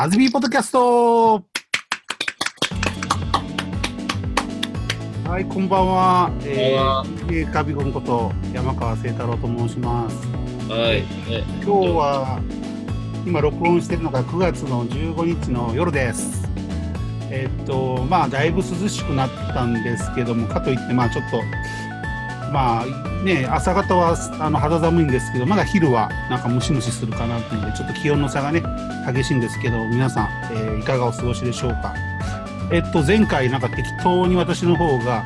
アズビーポッドキャストはい、こんばんは。えー、カビゴンこと山川清太郎と申します。はい。今日は今録音しているのが9月の15日の夜です。えっとまあだいぶ涼しくなったんですけどもかといってまあちょっとまあね朝方はあの肌寒いんですけどまだ昼はなんかムシムシするかなというのでちょっと気温の差がね激しいんですけど皆さん、えーいかがお過ごしでしょうか？えっと前回なんか適当に私の方が、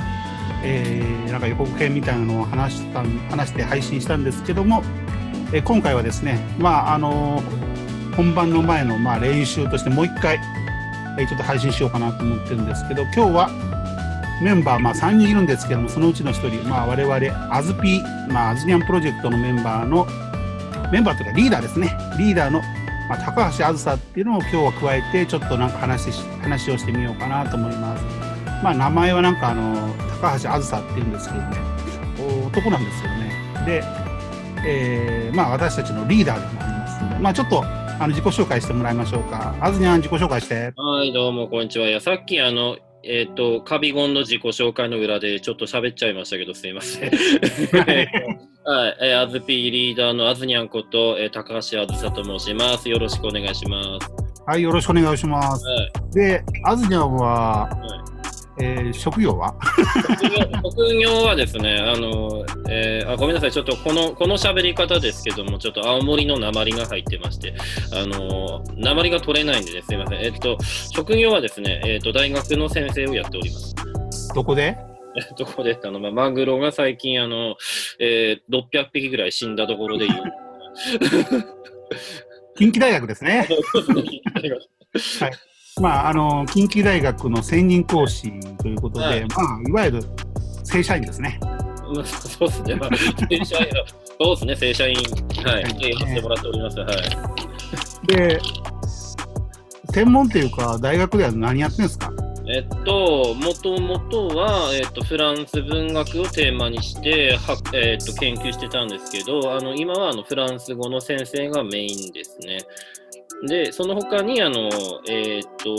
えーなんか予告編みたいなのを話した話して配信したんですけども、えー今回はですねまああの本番の前のまあ練習としてもう一回、えーちょっと配信しようかなと思ってるんですけど今日はメンバーまあ3人いるんですけどもそのうちの1人、まあ、我々アズピー、まあ、アズニャンプロジェクトのメンバーのメンバーというかリーダーですねリーダーの、まあ、高橋あずさっていうのを今日は加えてちょっとなんか話し話をしてみようかなと思います。まあ名前はなんかあの高橋あずさっていうんですけどね男なんですよね。で、えーまあ私たちのリーダーでもありますのでまあちょっとあの自己紹介してもらいましょうか。あずにゃん自己紹介して。はい、どうも、こんにちは。いや、さっき、あの、えっ、と、カビゴンの自己紹介の裏でちょっと喋っちゃいましたけど、すいません。はい、えー、アズピーリーダーのあずにゃんこと、えー高橋あずさと申します。よろしくお願いします。はい、よろしくお願いします。はい。で、あずにゃんは、はいえー職業は？副業はですね、あの、えーあごめんなさい、ちょっとこの、この喋り方ですけども、ちょっと青森の鉛が入ってまして、あの、鉛が取れないんでね、すいません。えっ、と、職業はですね、えっ、と、大学の先生をやっております。どこで？どこで？あの、まあ、マグロが最近、あの、えー、600匹ぐらい死んだところで言う。近畿大学ですね。まあ、あの近畿大学の専任講師ということで、はいまあ、いわゆる正社員ですね。うんそうですね。まあ、正社員は、そうですね、正社員、はい、でやらせてもらっております。はい。で、専門っていうか、大学では何やってるんですか？えっと、もともとは、えっと、フランス文学をテーマにして、はえっと、研究してたんですけど、あの、今は、あの、フランス語の先生がメインですね。で、その他に、あの、えっと、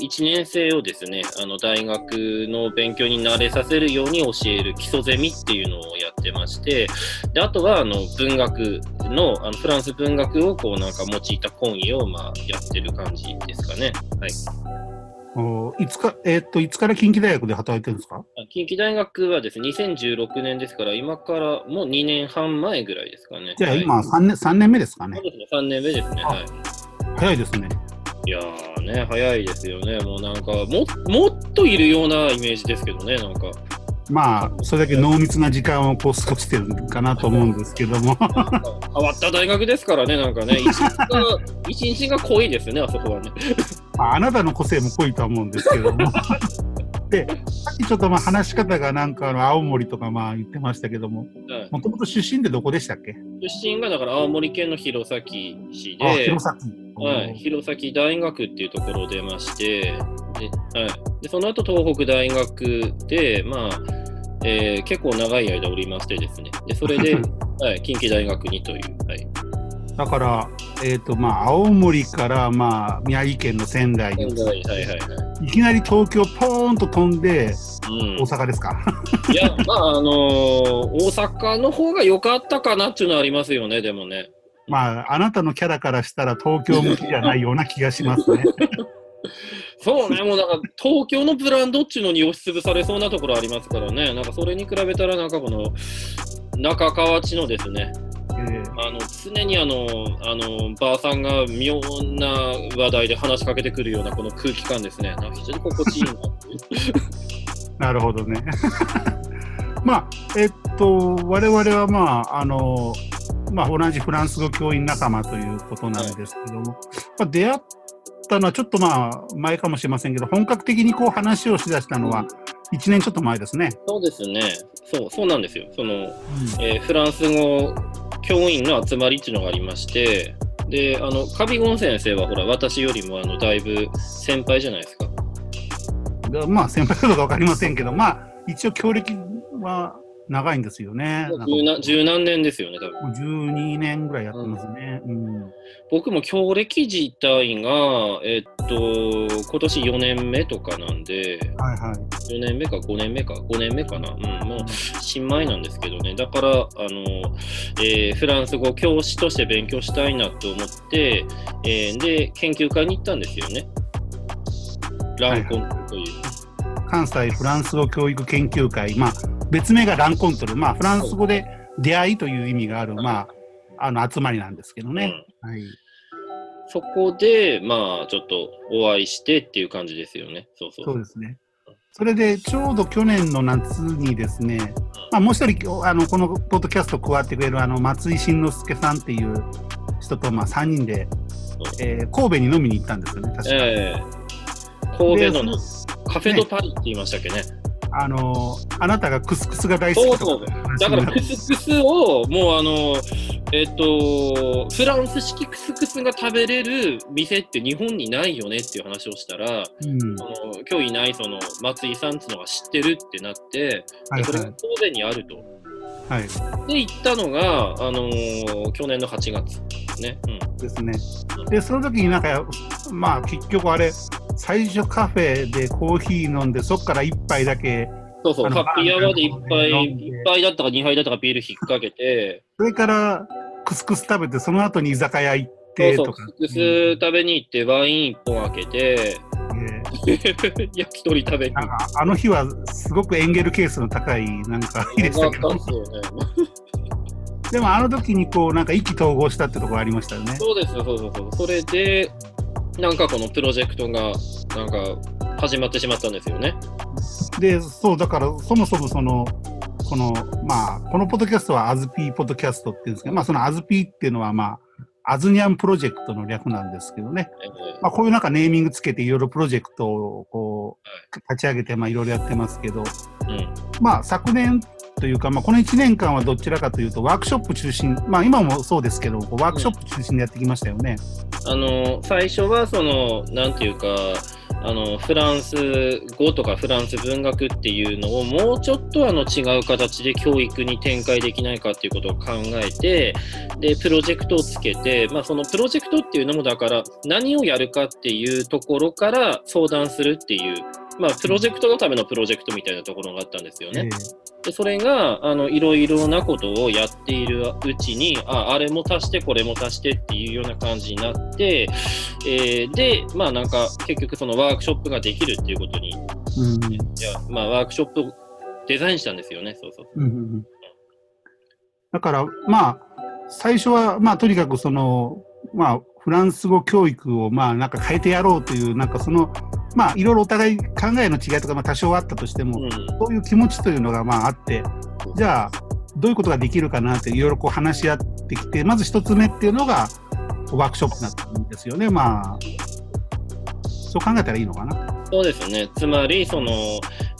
1年生をですね、あの、大学の勉強に慣れさせるように教える基礎ゼミっていうのをやってまして、で、あとは、あの、文学の、あの、フランス文学を、こう、なんか用いた講義を、まあ、やってる感じですかね。はい。おいつか、えーっと、いつから近畿大学で働いてるんですか？近畿大学はですね、2016年ですから、今からもう2年半前ぐらいですかね。はいじゃあ今3年、三年目ですかねそう。ですね、3年目ですね。あはい。早いですね。いやーね、早いですよね。もうなんか、ももっといるようなイメージですけどね、なんか。まあ、それだけ濃密な時間をこう過ごしてるかなと思うんですけども。変わった大学ですからね、なんかね、一日が 一日が濃いですね、あそこはね。まあ、あなたの個性も濃いとは思うんですけども。で、さっきちょっとまあ話し方がなんかあの青森とかまあ言ってましたけども、はいもともと出身でどこでしたっけ？出身がだから青森県の弘前市あ、で、弘前。はい、弘前大学っていうところを出まして、ではい、でその後東北大学で、まあえー結構長い間おりましてですね、でそれで、はい、近畿大学にという、はい、だから、えっ、と、まあ、青森から、まあ、宮城県の仙台に、はいはいはいはい。いきなり東京ポーンと飛んで、うん大、阪ですか？いや、まあ、あのー大阪の方が良かったかなっていうのはありますよね、でもね。まあ、あなたのキャラからしたら東京向きじゃないような気がしますね。そうね、もうなんか東京のブランドっていうのに押しつぶされそうなところありますからね、なんかそれに比べたら、なんかこの中河内のですね、えあの常にあのあのばあさんが妙な話題で話しかけてくるようなこの空気感ですね。なんか非常に心地いいななるほどね。まあ、えっと、我々は、まあ、あの、まあ、同じフランス語教員仲間ということなんですけども、まあ、出会ったのはちょっとまあ、前かもしれませんけど、本格的にこう話をしだしたのは、1年ちょっと前ですね。そうですね。そうそうなんですよ。その、うんえーフランス語教員の集まりっていうのがありまして、で、あのカビゴン先生はほら私よりもあのだいぶ先輩じゃないですか。でまあ先輩かどうか分かりませんけど、まあ一応経歴は長いんですよね。十何年ですよね、多分。もう12年ぐらいやってますね。うん。僕も強歴自体が、えっと、今年4年目とかなんで、はいはい。4年目か5年目か、5年目かな。うん、もう新米なんですけどね。だから、あの、えーフランス語教師として勉強したいなと思って、えーで、研究会に行ったんですよね。ランコンという。関西フランス語教育研究会、まあ、別名がランコントル、まあ、フランス語で出会いという意味がある、まあ、あの集まりなんですけどね。はい。そこで、まあ、ちょっとお会いしてっていう感じですよね。そうそう。そうですね。それで、ちょうど去年の夏にですね、まあ、もう一人、あの、このポッドキャスト加わってくれる、あの、松井慎之介さんっていう人と、まあ、3人で、えー神戸に飲みに行ったんですよね、確か。ええ神戸のでカフェドパリって言いましたっけね。あの、あなたがクスクスが大好きとそうかそうだからクスクスをもうあのえっ、とフランス式クスクスが食べれる店って日本にないよねっていう話をしたら、うん。その今日いないその松井さんっていうのが知ってるってなって、はいそれがはい。神戸にあると。はい。で行ったのがあのー去年の8月ね。うんですね。で、その時になんか、まあ結局あれ、最初カフェでコーヒー飲んで、そこから一杯だけ、そうそう、あのハッピーアワーで1杯、飲んで一杯だったか2杯だったかビール引っ掛けて、それからクスクス食べて、その後に居酒屋行っそうてそう、とか。クスクス食べに行ってワイン1本開けて、え 焼き鳥食べにあの日はすごくエンゲル係数の高いなんか日て。でしたけど。でもあの時にこうなんか意気投合したってところありましたよね。そうですよ、そうそうそう。それで、なんかこのプロジェクトが、なんか始まってしまったんですよね。で、そう、だからそもそもその、この、まあ、このポッドキャストはアズピーポッドキャストっていうんですけど、まあそのアズピーっていうのはまあ、アズニャンプロジェクトの略なんですけどね。えーまあこういうなんかネーミングつけていろいろプロジェクトをこう、立ち上げてまあいろいろやってますけど、うんまあ昨年というか、まあこの1年間はどちらかというとワークショップ中心、まあ今もそうですけど、ワークショップ中心でやってきましたよね。あの最初はそのなんていうかあのフランス語とかフランス文学っていうのをもうちょっとあの違う形で教育に展開できないかっていうことを考えてでプロジェクトをつけて、まあ、そのプロジェクトっていうのもだから何をやるかっていうところから相談するっていう。まあ、プロジェクトのためのプロジェクトみたいなところがあったんですよね。でそれがあのいろいろなことをやっているうちにああれも足してこれも足してっていうような感じになって、えーでまあなんか結局そのワークショップができるっていうことにいうん。や、まあ、ワークショップをデザインしたんですよね。そうそう。うんうんうん。だから、まあ、最初は、まあ、とにかくその、まあ、フランス語教育を、まあ、なんか変えてやろうという、なんかその、まあ、いろいろお互い考えの違いとか、まあ、多少あったとしても、うんそういう気持ちというのが、まあ、あって、じゃあ、どういうことができるかなって、いろいろこう話し合ってきて、まず一つ目っていうのが、ワークショップになったんですよね。まあ、そう考えたらいいのかな。そうですよね。つまり、その、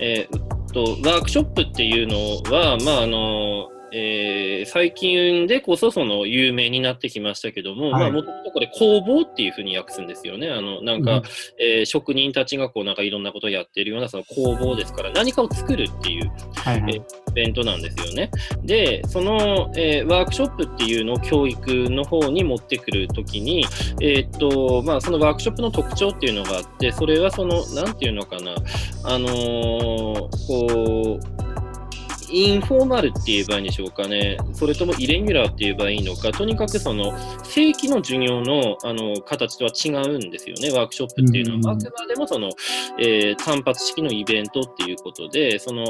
えーっと、ワークショップっていうのは、まあ、あの、えー最近でこそその有名になってきましたけども、はいまあもともとこれ工房っていうふうに訳すんですよね。あのなんか、うんえー職人たちがこうなんかいろんなことをやってるようなその工房ですから何かを作るっていうはいはい。イベントなんですよね。で、その、えーワークショップっていうのを教育の方に持ってくるときに、えーっと、まあ、そのワークショップの特徴っていうのがあって、それはその、なんていうのかな、あのーこう、インフォーマルって言えばいいんでしょうかね、それともイレギュラーって言えばいいのか、とにかくその正規の授業のあの形とは違うんですよね、ワークショップっていうのは。うん。あくまでもその、えー単発式のイベントっていうことで、その、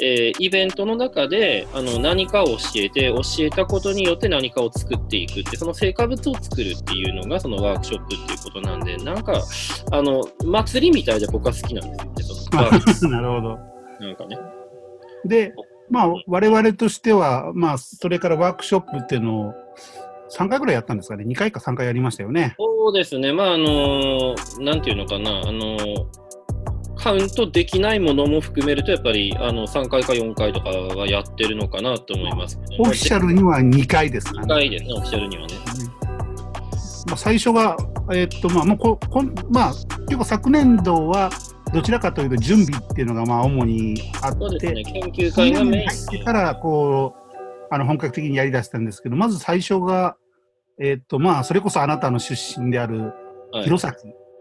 えーイベントの中であの何かを教えて、教えたことによって何かを作っていくって、その成果物を作るっていうのがそのワークショップっていうことなんで、なんか、あの、祭りみたいで僕は好きなんですよね、その なるほど。なんかね。で、まあ、我々としては、まあ、それからワークショップっていうのを3回ぐらいやったんですかね。2回か3回やりましたよね。そうですね、まあ、あの、なんていうのかな、あの、カウントできないものも含めると、やっぱりあの3回か4回とかはやってるのかなと思いますオフィシャルには2回ですか2ね。回ですね、オフィシャルにはね。まあ、最初が、えーっと、まあ、もうここん、まあ、結構昨年度は、どちらかというと準備っていうのがまあ主にあって、ね、研究会がメイン。入ってからこうあの本格的にやりだしたんですけど、まず最初が、えーっとまあ、それこそあなたの出身であるはい。弘前、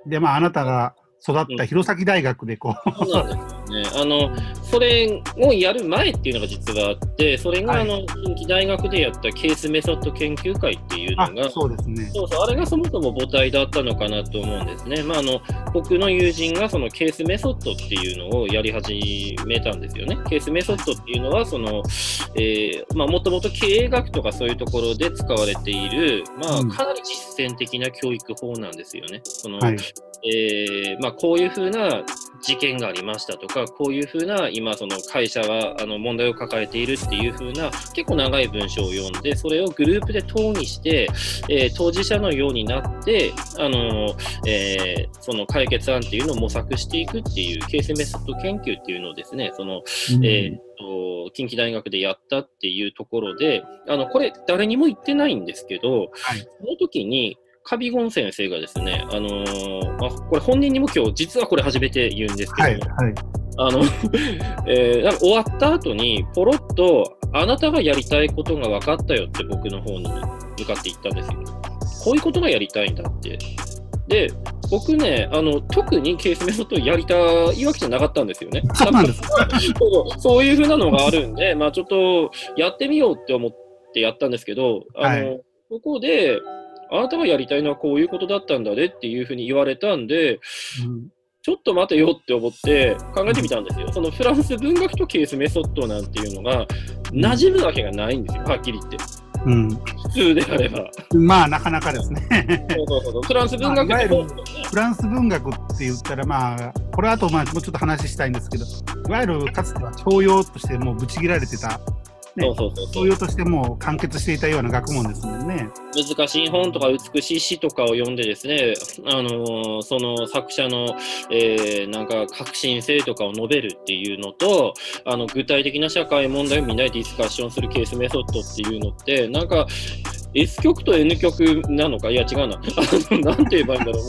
で、まあ、あなたが育った弘前大学でこう、そうなんですよね。あの、それをやる前っていうのが実はあって、それが、はいあの、近畿大学でやったケースメソッド研究会っていうあのが、そうですね。そうそう、あれがそもそも母体だったのかなと思うんですね。まあ、あの、僕の友人がそのケースメソッドっていうのをやり始めたんですよね。ケースメソッドっていうのは、その、えーまあ、もともと経営学とかそういうところで使われている、まあ、うんかなり実践的な教育法なんですよね。その、はい。えーまあ、こういうふうな事件がありましたとか、こういうふうな今、その会社があの問題を抱えているっていうふうな結構長い文章を読んで、それをグループで討議して、えー当事者のようになって、あのえーその解決案っていうのを模索していくっていうケースメソッド研究っていうのをですね、そのうん。えーっと近畿大学でやったっていうところで、あのこれ、誰にも言ってないんですけど、はい。その時に、カビゴン先生がですね、あのーまあ、これ本人にも今日、実はこれ初めて言うんですけはい。ども、はい。あの、えーなんか終わった後に、ポロッと、あなたがやりたいことが分かったよって僕の方に向かって言ったんですよ。こういうことがやりたいんだって。で、僕ね、あの、特にケースメソッドをやりたいわけじゃなかったんですよね。そうなんですそうそういうふうなのがあるんで、まあちょっとやってみようって思ってやったんですけど、あの、はここで、あなたがやりたいのはこういうことだったんだねっていうふうに言われたんで、うんちょっと待てよって思って考えてみたんですよ。そのフランス文学とケースメソッドなんていうのが馴染むわけがないんですよ、はっきり言って。うん。普通であれば。まあ、なかなかですね。そうそうそうフランス文学まあフランス文学って言ったら、まあ、これあと、まあ、もうちょっと話したいんですけど、いわゆるかつては教養としてもうぶち切られてた、ねそうそうそうそう教養としてもう完結していたような学問ですもんね。難しい本とか美しい詩とかを読んでですね、あのーその作者の、えーなんか革新性とかを述べるっていうのと、あの具体的な社会問題をみんなでディスカッションするケースメソッドっていうのって、なんか S 極と N 極なのか、いや違うな、あのなんて言えばいいんだろう。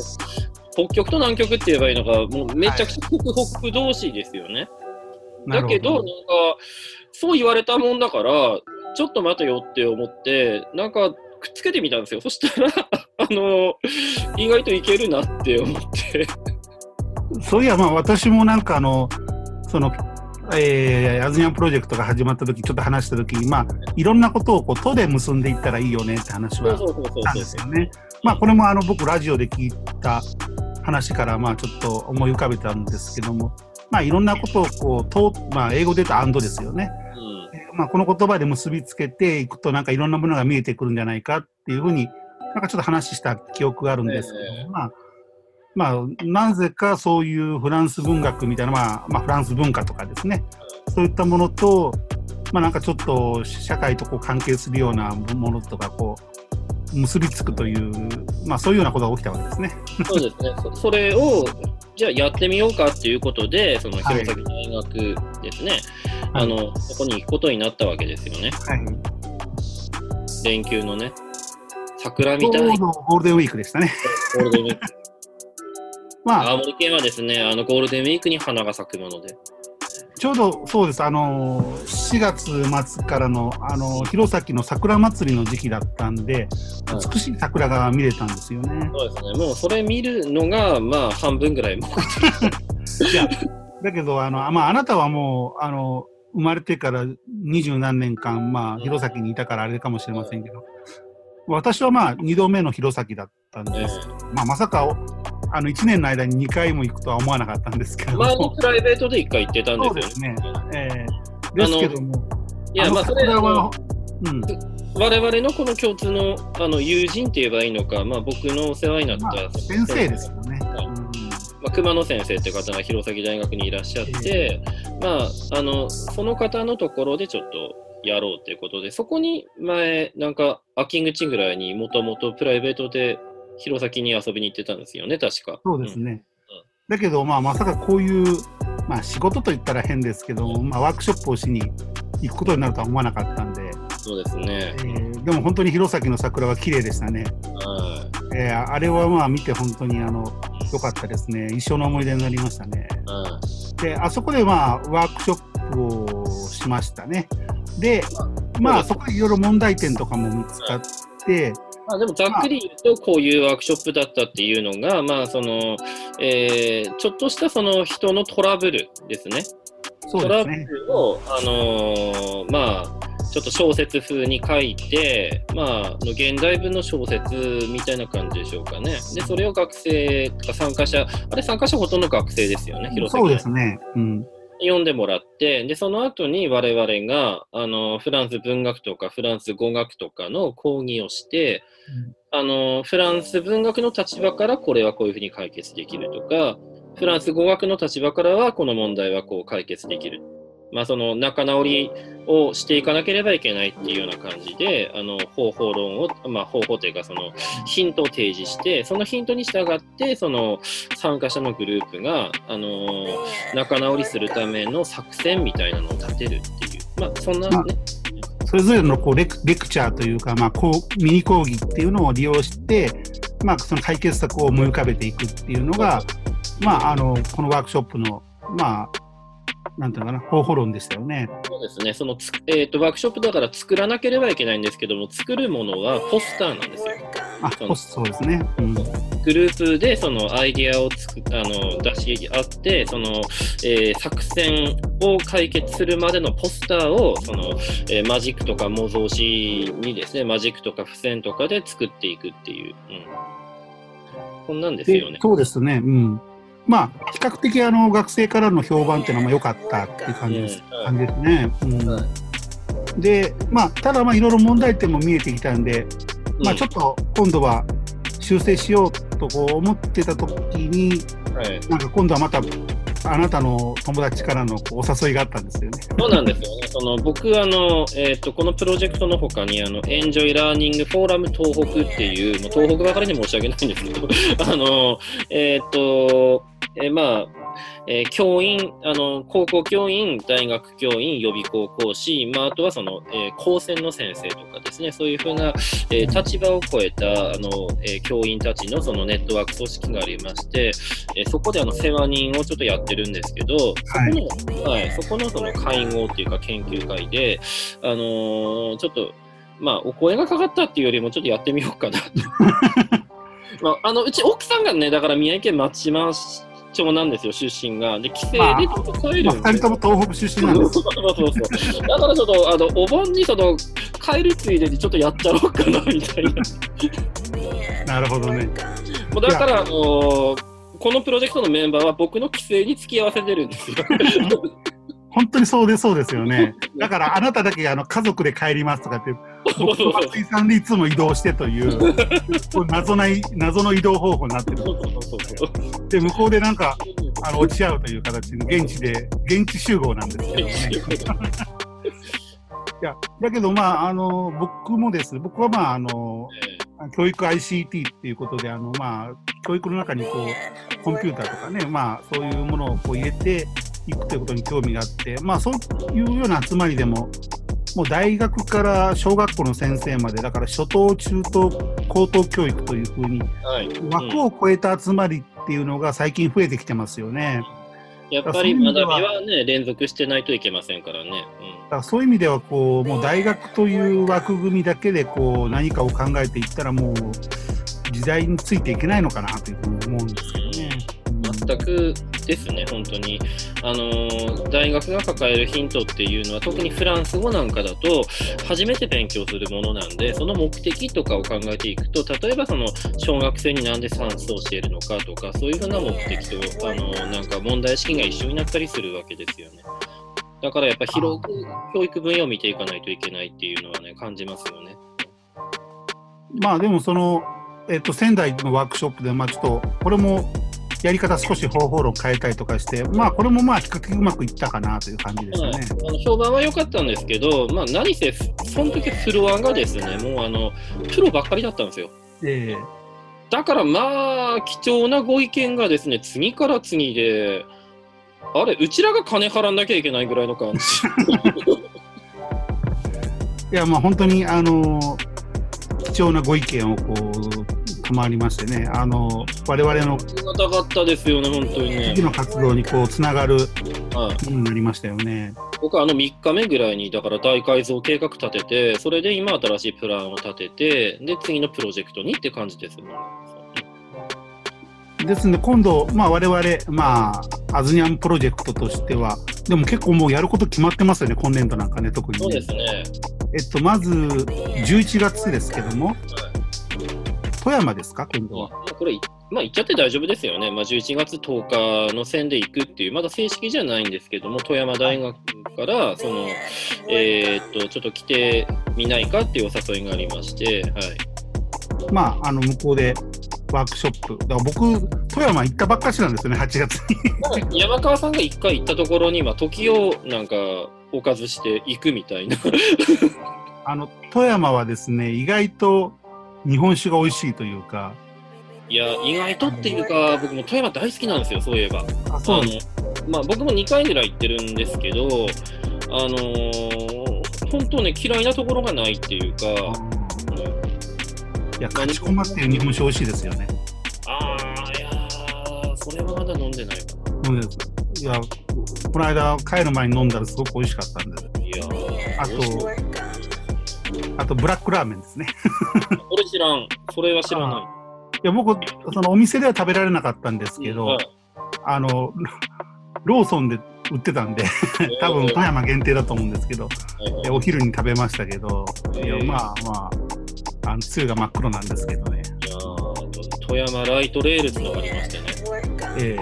北極と南極って言えばいいのか、もうめちゃくちゃ北北同士ですよね。だけど、なんか、そう言われたもんだから、ちょっと待てよって思って、なんか、くっつけてみたんですよ。そしたら、あの、意外といけるなって思って。そういや、まあ、私もなんか、あの、その、えー、アズニアンプロジェクトが始まった時ちょっと話した時に、まあ、いろんなことをこう、都で結んでいったらいいよねって話はしたんですよね。まあ、これもあの、僕、ラジオで聞いた話から、まあ、ちょっと思い浮かべたんですけども、まあ、いろんなことをこう、とまあ、英語で言うとアンドですよね。まあ、この言葉で結びつけていくと、なんかいろんなものが見えてくるんじゃないかっていうふうに、なんかちょっと話した記憶があるんですけど、ええまあ、まあ、なぜかそういうフランス文学みたいな、まあ、まあ、フランス文化とかですね、そういったものと、まあ、なんかちょっと社会とこう関係するようなものとか、こう、結びつくという、まあ、そういうようなことが起きたわけですね。そうですね。そそれを、じゃあやってみようかっていうことで、そのはい弘前大学ですね、はいあの、そこに行くことになったわけですよね。はい。連休のね。桜みたいなゴールデンウィークでしたね。ゴールデンウィーク。まあ、青森県はですね、あのゴールデンウィークに花が咲くもので。ちょうどそうです、あの4月末からのあの弘前の桜祭りの時期だったんで、はい美しい桜が見れたんですよね。そうですね。もうそれ見るのが、まあ半分ぐらいも いやだけどあの、まあ、あなたはもうあの生まれてから二十何年間、まあ、弘前にいたからあれかもしれませんけど、私はまあ2度目の弘前だったんえです。まあ、まさかおあの1年の間に2回も行くとは思わなかったんですけども。前にプライベートで一回行ってたんでよね。ね。えーですけども、いや、まあそれはの、うん、我々のこの共通のあの友人って言えばいいのか、まあ僕のお世話になった、まあ、先生ですよね。はいうんまあ、熊野先生って方が弘前大学にいらっしゃって、まあ、あの、その方のところでちょっとやろうっていうことで、そこに前、なんか、秋口ぐらいにもともとプライベートで弘前に遊びに行ってたんですよね、確か。そうですね。うんだけど、まあ、まさかこういう、まあ、仕事と言ったら変ですけど、まあ、ワークショップをしに行くことになるとは思わなかったんで、そうですねえ。ーでも本当に弘前の桜は綺麗でしたね。はえーあれはまあ見て本当にあの良かったですね。一生の思い出になりましたね。うんで、あそこでまあ、ワークショップをしましたね。で、まあ、そこでいろいろ問題点とかも見つかって、まあ、でもざっくり言うと、こういうワークショップだったっていうのが、まあそのえーちょっとしたその人のトラブルですね。トラブ。ルを、あのーまあ、ちょっと小説風に書いて、まあ、あの現代文の小説みたいな感じでしょうかね。で、それを学生とか参加者、あれ参加者ほとんど学生ですよね、広瀬そうですね。うん。読んでもらって、で、その後に我々が、あの、フランス文学とかフランス語学とかの講義をして、あの、フランス文学の立場からこれはこういうふうに解決できるとか、フランス語学の立場からはこの問題はこう解決できる。まあ、その仲直りをしていかなければいけないっていうような感じで、あの、方法論を、まあ、方法というか、その、ヒントを提示して、そのヒントに従って、その、参加者のグループが、あの、仲直りするための作戦みたいなのを立てるっていう、まあ、そんなね、それぞれのこうレクレクチャーというか、まあ、こうミニ講義っていうのを利用して、まあ、その解決策を思い浮かべていくっていうのが、まあ、あのこのワークショップの、まあ、なんていうのかな、方法論でしたよね。そうですね、そのつ、えーと、ワークショップだから作らなければいけないんですけども、作るものはポスターなんですよ。あ、そそうですね。うん。グループでそのアイディアをつくあの出し合って、その、えー作戦を解決するまでのポスターをその、えーマジックとか模造紙にですね、マジックとか付箋とかで作っていくっていう、うん、こんなんですよね。そうですね。うん。まあ、比較的あの学生からの評判っていうのはまあ良かったっていう感じです,、うん。感じですね。うん。はいで、まあ、ただまあいろいろ問題点も見えてきたんで、まあ、ちょっと今度は修正しようとこう思ってた時に、と、はい。なんか今度はまたあなたの友達からのお誘いがあったんですよね。そうなんですよね。その僕あの、えー、とこのプロジェクトの他にあのエンジョイラーニングフォーラム東北っていう、もう東北ばかりに申し訳ないんですけど、あのえっ、と、えーまあ、えー教員あの、高校教員、大学教員、予備校講師、まあ、あとはその、えー高専の先生とかですね、そういうふうな、えー立場を超えたあの、えー教員たちのそのネットワーク組織がありまして、えーそこであの世話人をちょっとやってるんですけど、そこのはい、そこのその会合っていうか研究会で、あのーちょっと、まあ、お声がかかったっていうよりも、ちょっとやってみようかなと。まあ、あのうち奥さんがね、だから宮城県松島長なんですよ、出身が。で、帰省でちょっと帰るまあ、2人とも東北出身なんです。そうそうそうそう。だからちょっと、あの、お盆にその、帰るついでにちょっとやっちゃおうかな、みたいな。なるほどね。もうだから、あのこのプロジェクトのメンバーは僕の帰省に付き合わせてるんですよ。本当にそうでそうですよね。だからあなただけあの家族で帰りますとかって、僕と松井さんでいつも移動してという、謎ない謎の移動方法になってる。そうそうそうそう。で、向こうでなんか、あの落ち合うという形の現地で、現地集合なんですけどね。いや、だけどまあ、あの、僕もですね、僕はまあ、あの、教育 ICT っていうことで、あの、まあ、教育の中にこう、コンピューターとかね、まあ、そういうものをこう入れていくということに興味があって、まあ、そういうような集まりでも、もう大学から小学校の先生まで、だから初等、中等、高等教育というふうに、はい。枠を超えた集まりっていうのが最近増えてきてますよね。やっぱり学びはね、連続してないといけませんからね。だからそういう意味ではこうもう大学という枠組みだけでこう何かを考えていったらもう時代についていけないのかなというふうに思うんですけどね。うん。全くですね、本当に。あの大学が抱えるヒントっていうのは、特にフランス語なんかだと、初めて勉強するものなんで、その目的とかを考えていくと、例えばその小学生になんで算数を教えるのかとか、そういうふうな目的と、あのなんか問題意識が一緒になったりするわけですよね。だからやっぱ広く教育分野を見ていかないといけないっていうのはね、感じますよね。まあでもその、えっと、仙台のワークショップでまあちょっとこれもやり方少し方法論変えたりとかしてまあこれもまあ比較的うまくいったかなという感じですはいね。あの評判は良かったんですけど、まあ、何せ、その時フロアがですね、もうあのプロばっかりだったんですよ。ええだからまあ、貴重なご意見がですね、次から次で、あれ、うちらが金払わなきゃいけないぐらいの感じ。いやまあ本当にあの貴重なご意見をこうクもありましてね、あの我々のありがたかったですよね、本当にね次。の活動にこうつながるはい、ものになりましたよね。僕はあの3日目ぐらいに、だから大改造計画立てて、それで今新しいプランを立てて、で、次のプロジェクトにって感じですよね。ですので、今度、まあ、我々、まあ、アズニャンプロジェクトとしては、でも結構もうやること決まってますよね、今年度なんかね、特に、ね。そうですね。えっと、まず、11月ですけども、富山ですか、今度は？まあ、これ、まあ、行っちゃって大丈夫ですよね。まあ、11月10日の線で行くっていう、まだ正式じゃないんですけども、富山大学から、その、えーっと、ちょっと来てみないかっていうお誘いがありまして、はい。まあ、あの、向こうでワークショップ。だから僕、富山行ったばっかしなんですよね、8月に。山川さんが一回行ったところには、時をなんか、おかずして行くみたいな。あの、富山はですね、意外と日本酒が美味しいというか、いや、意外とっていうか、僕も富山大好きなんですよ、そういえば。あ、そうまあ、僕も2回ぐらい行ってるんですけど、あのー本当ね、嫌いなところがないっていうか、うんいや、勝ち駒っていう日本酒美味しいですよね。ああ、いやー、それはまだ飲んでないかそうです。いや、この間帰る前に飲んだらすごく美味しかったんで。な。いやー、あと、あとブラックラーメンですね。これ知らん。それは知らない。いや、僕、そのお店では食べられなかったんですけど、はいあの、ローソンで売ってたんで、多分富山限定だと思うんですけど、はいはいでお昼に食べましたけど、いやえーまあまあ、あのつゆが真っ黒なんですけどね。いやー富山ライトレールっていうのがありましてね。え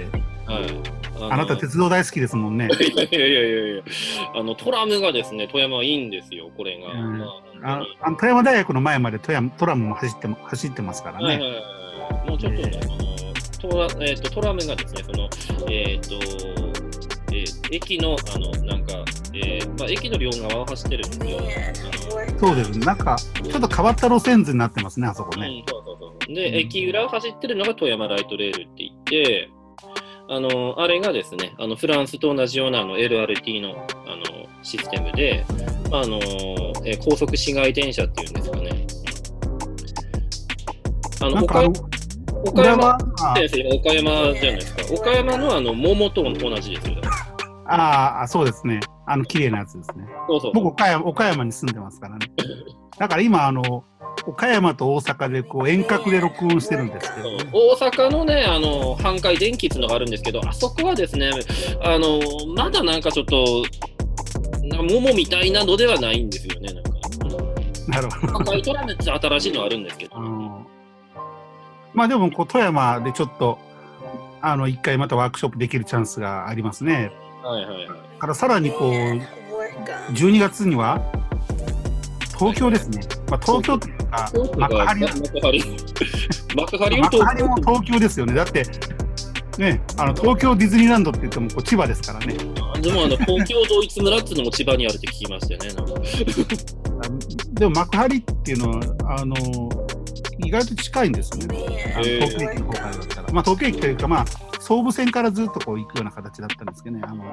えはい。のあなた鉄道大好きですもんね。いやいやいやいやあのトラムがですね、富山はいいんですよ、これが。うんまあ、あ富山大学の前まで富山トラムも走っても走ってますからね。はいはいはい、もうちょっとね、あのトラえー、とトラムがですね、そのえっ、と、えー駅の、あの、なんか、えーまあ、駅の両側を走ってるんですよ。あそうです。なんか、ちょっと変わった路線図になってますね、あそこのね。うん、そうそうそう。で、うん駅裏を走ってるのが富山ライトレールって言って、あの、あれがですね、あのフランスと同じようなあの LRT のあのシステムで、あのえー高速市街電車っていうんですかね。あの岡山、岡山岡山じゃないですか。岡山のあの桃と同じですよ。ああ、そうですね。あの、綺麗なやつですね。そうそう。僕、岡山、岡山に住んでますからね。だから今、あの、岡山と大阪でこう遠隔で録音してるんですけど、大阪のね、あの、阪海電気っていうのがあるんですけど、あそこはですね、あの、まだなんかちょっと、な桃みたいなのではないんですよね、なんか。なるほど。阪海トラムって新しいのあるんですけど、あのまあでも、こう、富山でちょっと、あの、一回またワークショップできるチャンスがありますね。はいはいはい。からさらにこう、12月には、東京ですね。まあ、東京いうか、幕張幕張。幕張も東京ですよね。だって、ね、あの東京ディズニーランドって言ってもこう千葉ですからね。でもあの東京ドイツ村っていうのも千葉にあるって聞きましたよね。でも幕張っていうのは、あの意外と近いんですよね。あの東京駅の方からだったら。まあ、東京駅というか、まあ、総武線からずっとこう行くような形だったんですけどね。あの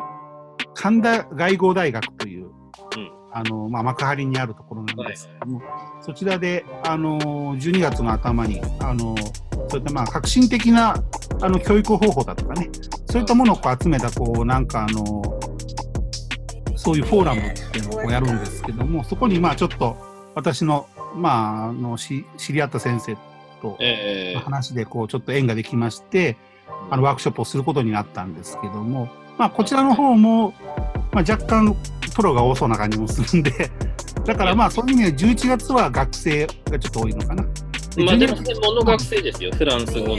神田外語大学という、うんあのまあ、幕張にあるところなんですけども、そちらで、あの12月の頭に、あのそういったまあ革新的なあの教育方法だとかね、そういったものをこう集めた、こうなんかあの、そういうフォーラムっていうのをやるんですけども、そこにまあちょっと私の,、まあ、あのし知り合った先生と話でこうちょっと縁ができまして、あのワークショップをすることになったんですけども、まあ、こちらの方も、まあ、若干プロが多そうな感じもするんで、だからまあそういう意味で11月は学生がちょっと多いのかな。えまあでも12専門の学生ですよ、フランス語の。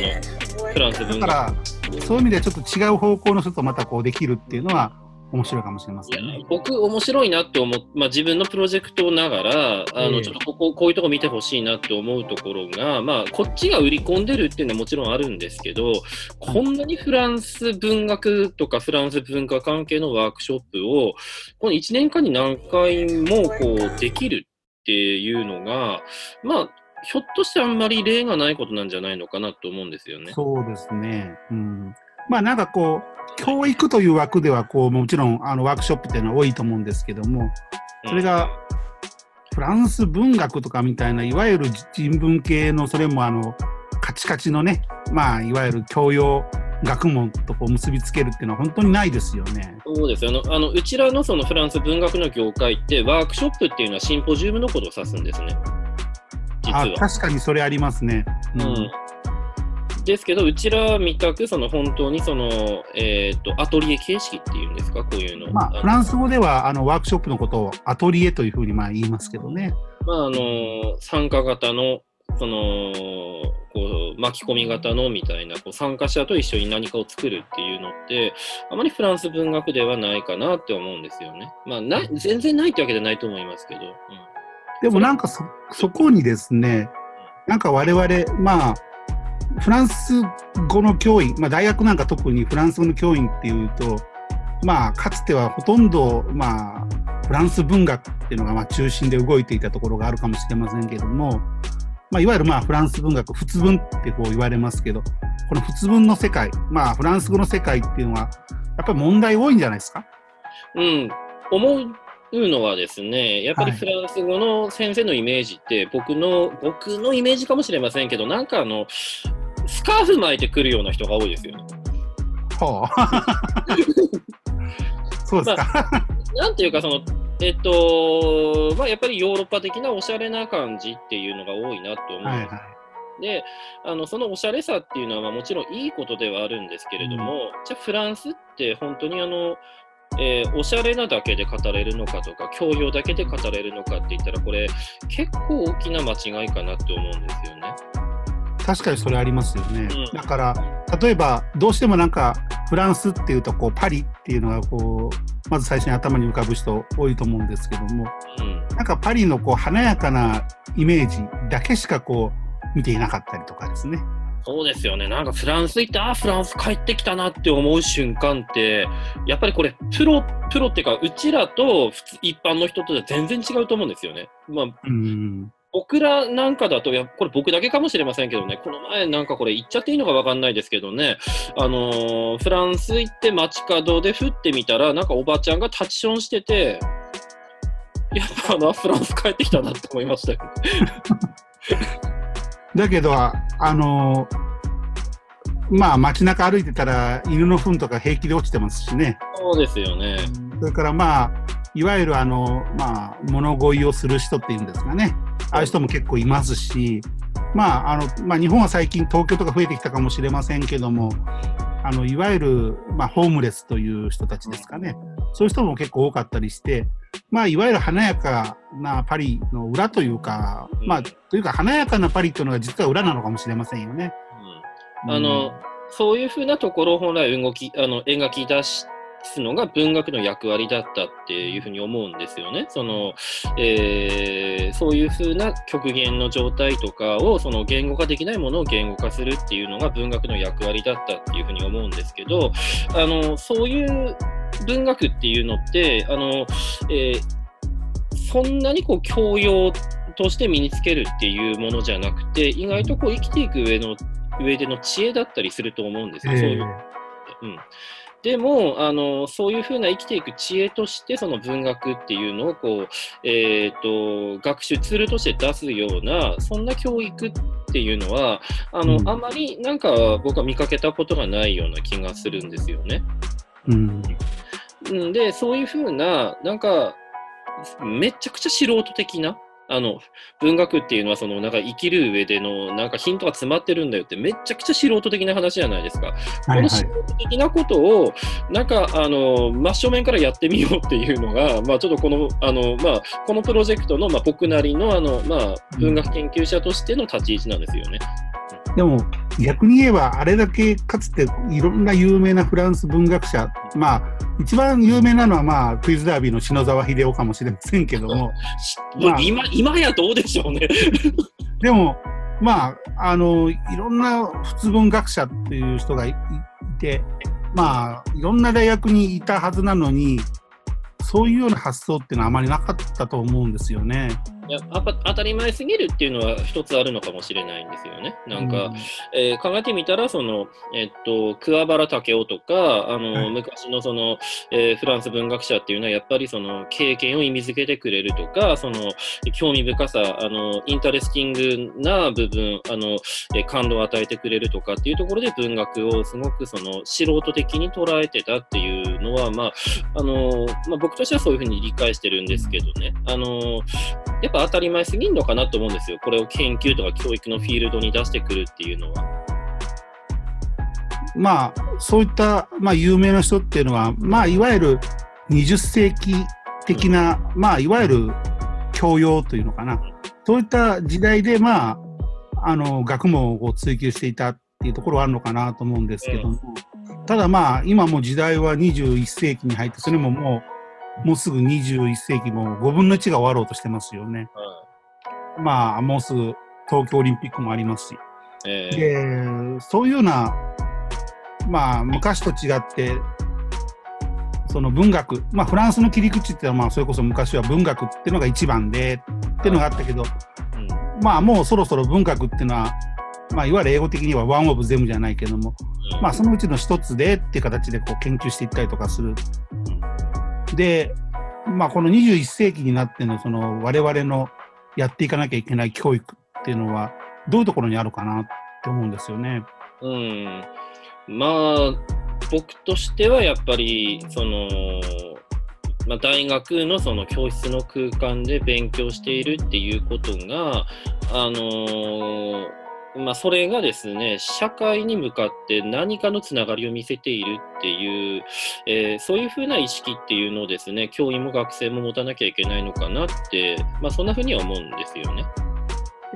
フランス文学。だから、そういう意味ではちょっと違う方向の人とまたこうできるっていうのは面白いかもしれませんね。僕、面白いなって思う、まあ、自分のプロジェクトながら、あのええちょっとこここういうとこ見てほしいなって思うところが、まあ、こっちが売り込んでるっていうのはもちろんあるんですけど、こんなにフランス文学とかフランス文化関係のワークショップを、この1年間に何回もこうできるっていうのが、まあ、ひょっとしてあんまり例がないことなんじゃないのかなと思うんですよね。そうですね。うん。まあなんかこう、教育という枠ではこう、もちろんあのワークショップっていうのは多いと思うんですけども、それがフランス文学とかみたいな、いわゆる人文系の、それもあの、カチカチのね、まあ、いわゆる教養学問とこう結びつけるっていうのは本当にないですよね。そうですあのあのうちらのそのフランス文学の業界ってワークショップっていうのはシンポジウムのことを指すんですね。実は。確かにそれありますね。うん、うんですけど、うちらみたく、その本当にその、えーと、アトリエ形式っていうんですか、こういうの。まあ、フランス語ではあのワークショップのことをアトリエというふうにまあ言いますけどね。まあ、あの参加型のそのこう巻き込み型のみたいなこう参加者と一緒に何かを作るっていうのってあまりフランス文学ではないかなって思うんですよね。まあ、な全然ないってわけじゃないと思いますけど。うん、でもなんかそそこにですねなんか我々まあフランス語の教員、まあ、大学なんか特にフランス語の教員っていうと、まあ、かつてはほとんど、まあ、フランス文学っていうのがまあ中心で動いていたところがあるかもしれませんけども、まあ、いわゆるまあフランス文学、仏文ってこう言われますけど、この仏文の世界、まあ、フランス語の世界っていうのは、やっぱり問題多いんじゃないですか？うん、思うのはですね、やっぱりフランス語の先生のイメージって、僕の、僕のイメージかもしれませんけど、なんかあの、スカーフ巻いてくるような人が多いですよね。はあ、そうですか。まあ、なんていうか、その、えっと、まあ、やっぱりヨーロッパ的なおしゃれな感じっていうのが多いなと思う。はいはいであのそのおしゃれさっていうのは、まあ、もちろんいいことではあるんですけれども、うん、じゃあフランスって本当にあの、えー、おしゃれなだけで語れるのかとか教養だけで語れるのかって言ったらこれ結構大きな間違いかなって思うんですよね。確かにそれありますよね、うん、だから例えばどうしてもなんかフランスっていうとこうパリっていうのがこうまず最初に頭に浮かぶ人多いと思うんですけども、うん、なんかパリのこう華やかなイメージだけしかこう見ていなかったりとかですね。そうですよね。なんかフランス行って、ああ、フランス帰ってきたなって思う瞬間って、やっぱりこれ、プロ、プロっていうか、うちらと普通一般の人とは全然違うと思うんですよね。まあ、うん僕らなんかだと、やこれ僕だけかもしれませんけどね、この前なんかこれ言っちゃっていいのかわかんないですけどね、あのー、フランス行って街角で降ってみたら、なんかおばちゃんがタッチションしてて、やっぱな、フランス帰ってきたなって思いましたよ。だけど、あのー、まあ街中歩いてたら犬の糞とか平気で落ちてますしね。そうですよね。それからまあ、いわゆるあの、まあ、物乞いをする人っていうんですかね。ああいう人も結構いますし、まああのまあ、日本は最近東京とか増えてきたかもしれませんけども、あのいわゆる、まあ、ホームレスという人たちですかね、そういう人も結構多かったりして、まあ、いわゆる華やかなパリの裏というか、まあ、というか華やかなパリというのが実は裏なのかもしれませんよね。うん、あの、うん、そういうふうなところを本来動きあの描き出しすのが文学の役割だったっていうふうに思うんですよね。そのえー、そういうふうな極限の状態とかをその言語化できないものを言語化するっていうのが文学の役割だったっていうふうに思うんですけどあのそういう文学っていうのってあの、えー、そんなにこう教養として身につけるっていうものじゃなくて意外とこう生きていく上の上での知恵だったりすると思うんですよ。そういううん、でもあのそういうふうな生きていく知恵としてその文学っていうのをこう、えーと、学習ツールとして出すようなそんな教育っていうのはあの、うん、あまりなんか僕は見かけたことがないような気がするんですよね。うん、でそういうふうななんかめちゃくちゃ素人的なあの文学っていうのはそのなんか生きる上でのなんかヒントが詰まってるんだよってめちゃくちゃ素人的な話じゃないですか。はいはい、この素人的なことをなんかあの真正面からやってみようっていうのが、まあ、ちょっとこのあの、まあ、このプロジェクトの、まあ、僕なりのあの、まあ、文学研究者としての立ち位置なんですよね。でも逆に言えばあれだけかつていろんな有名なフランス文学者まあ一番有名なのはまあクイズダービーの篠沢秀夫かもしれませんけども、まあ、今今やどうでしょうね。でもまああのいろんな仏文学者っていう人がいてまあいろんな大学にいたはずなのにそういうような発想っていうのはあまりなかったと思うんですよね。いや当たり前すぎるっていうのは一つあるのかもしれないんですよね。なんか、うん、えー、考えてみたら、その、えっと、桑原武雄とか、あの、はい、昔のその、えー、フランス文学者っていうのは、やっぱりその、経験を意味づけてくれるとか、その、興味深さ、あの、 interesting な部分、あの、えー、感動を与えてくれるとかっていうところで文学をすごくその、素人的に捉えてたっていうのは、まあ、あの、まあ、僕としてはそういうふうに理解してるんですけどね。あの、やっぱ当たり前すぎんのかなと思うんですよ。これを研究とか教育のフィールドに出してくるっていうのは。まあ、そういった、まあ、有名な人っていうのは、まあ、いわゆる20世紀的な、うん、まあ、いわゆる教養というのかな。そういった時代で、まあ、あの、学問を追求していたっていうところはあるのかなと思うんですけども、うん、ただまあ、今も時代は21世紀に入って、それももう、もうすぐ21世紀も5分の1が終わろうとしてますよね。うん、まあ、もうすぐ東京オリンピックもありますし。えー、でそういうような、まあ、昔と違って、その文学、まあ、フランスの切り口っていうのは、まあ、それこそ昔は文学っていうのが一番でっていうのがあったけど、うん、まあ、もうそろそろ文学っていうのは、まあ、いわゆる英語的にはワンオブゼムじゃないけども、うん、まあ、そのうちの一つでっていう形でこう研究していったりとかする。で、まあ、この21世紀になってのその我々のやっていかなきゃいけない教育っていうのはどういうところにあるかなって思うんですよね。うん、まあ僕としてはやっぱりその、まあ、大学のその教室の空間で勉強しているっていうことがあのーまあ、それがですね、社会に向かって何かのつながりを見せているっていう、えー、そういうふうな意識っていうのをですね、教員も学生も持たなきゃいけないのかなって、まあ、そんなふうには思うんですよね。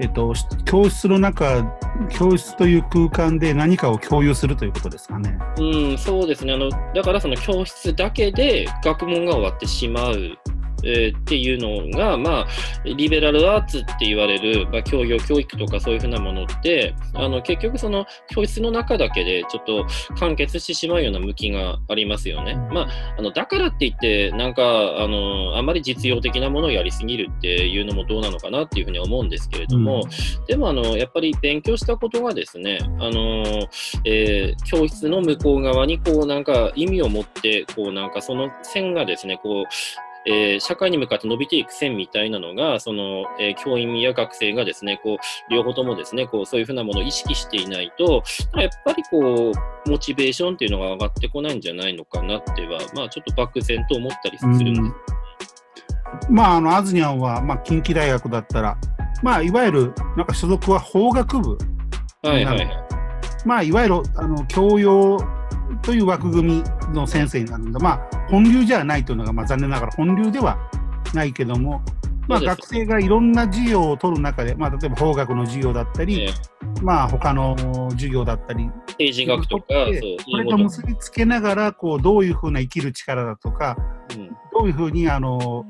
えっと、教室の中、教室という空間で何かを共有するということですかね。うん、そうですね。あの、だからその教室だけで学問が終わってしまうえー、っていうのが、まあ、リベラルアーツって言われる、まあ、教養教育とかそういうふうなものってあの結局その教室の中だけでちょっと完結してしまうような向きがありますよね。まあ、あのだからって言ってなんかあのあんまり実用的なものをやりすぎるっていうのもどうなのかなっていうふうに思うんですけれども、うん、でもあのやっぱり勉強したことがですねあの、えー、教室の向こう側にこうなんか意味を持ってこうなんかその線がですねこうえー、社会に向かって伸びていく線みたいなのが、その、えー、教員や学生がですね、こう、両方ともですね、こう、そういうふうなものを意識していないと、やっぱりこう、モチベーションっていうのが上がってこないんじゃないのかなっては、まあ、ちょっと漠然と思ったりするんです。まあ、あの、アズニャンは、まあ、近畿大学だったら、まあ、いわゆる、なんか所属は法学部。はいはいはい。まあ、いわゆる、あの、教養という枠組みの先生になるんだ。まあ、本流じゃないというのが、まあ、残念ながら本流ではないけども、まあ、学生がいろんな授業を取る中で、まあ、例えば法学の授業だったり、まあ、他の授業だったり、政治学とか、それと結びつけながら、こう、どういうふうな生きる力だとか、うん、どういうふうに、あの、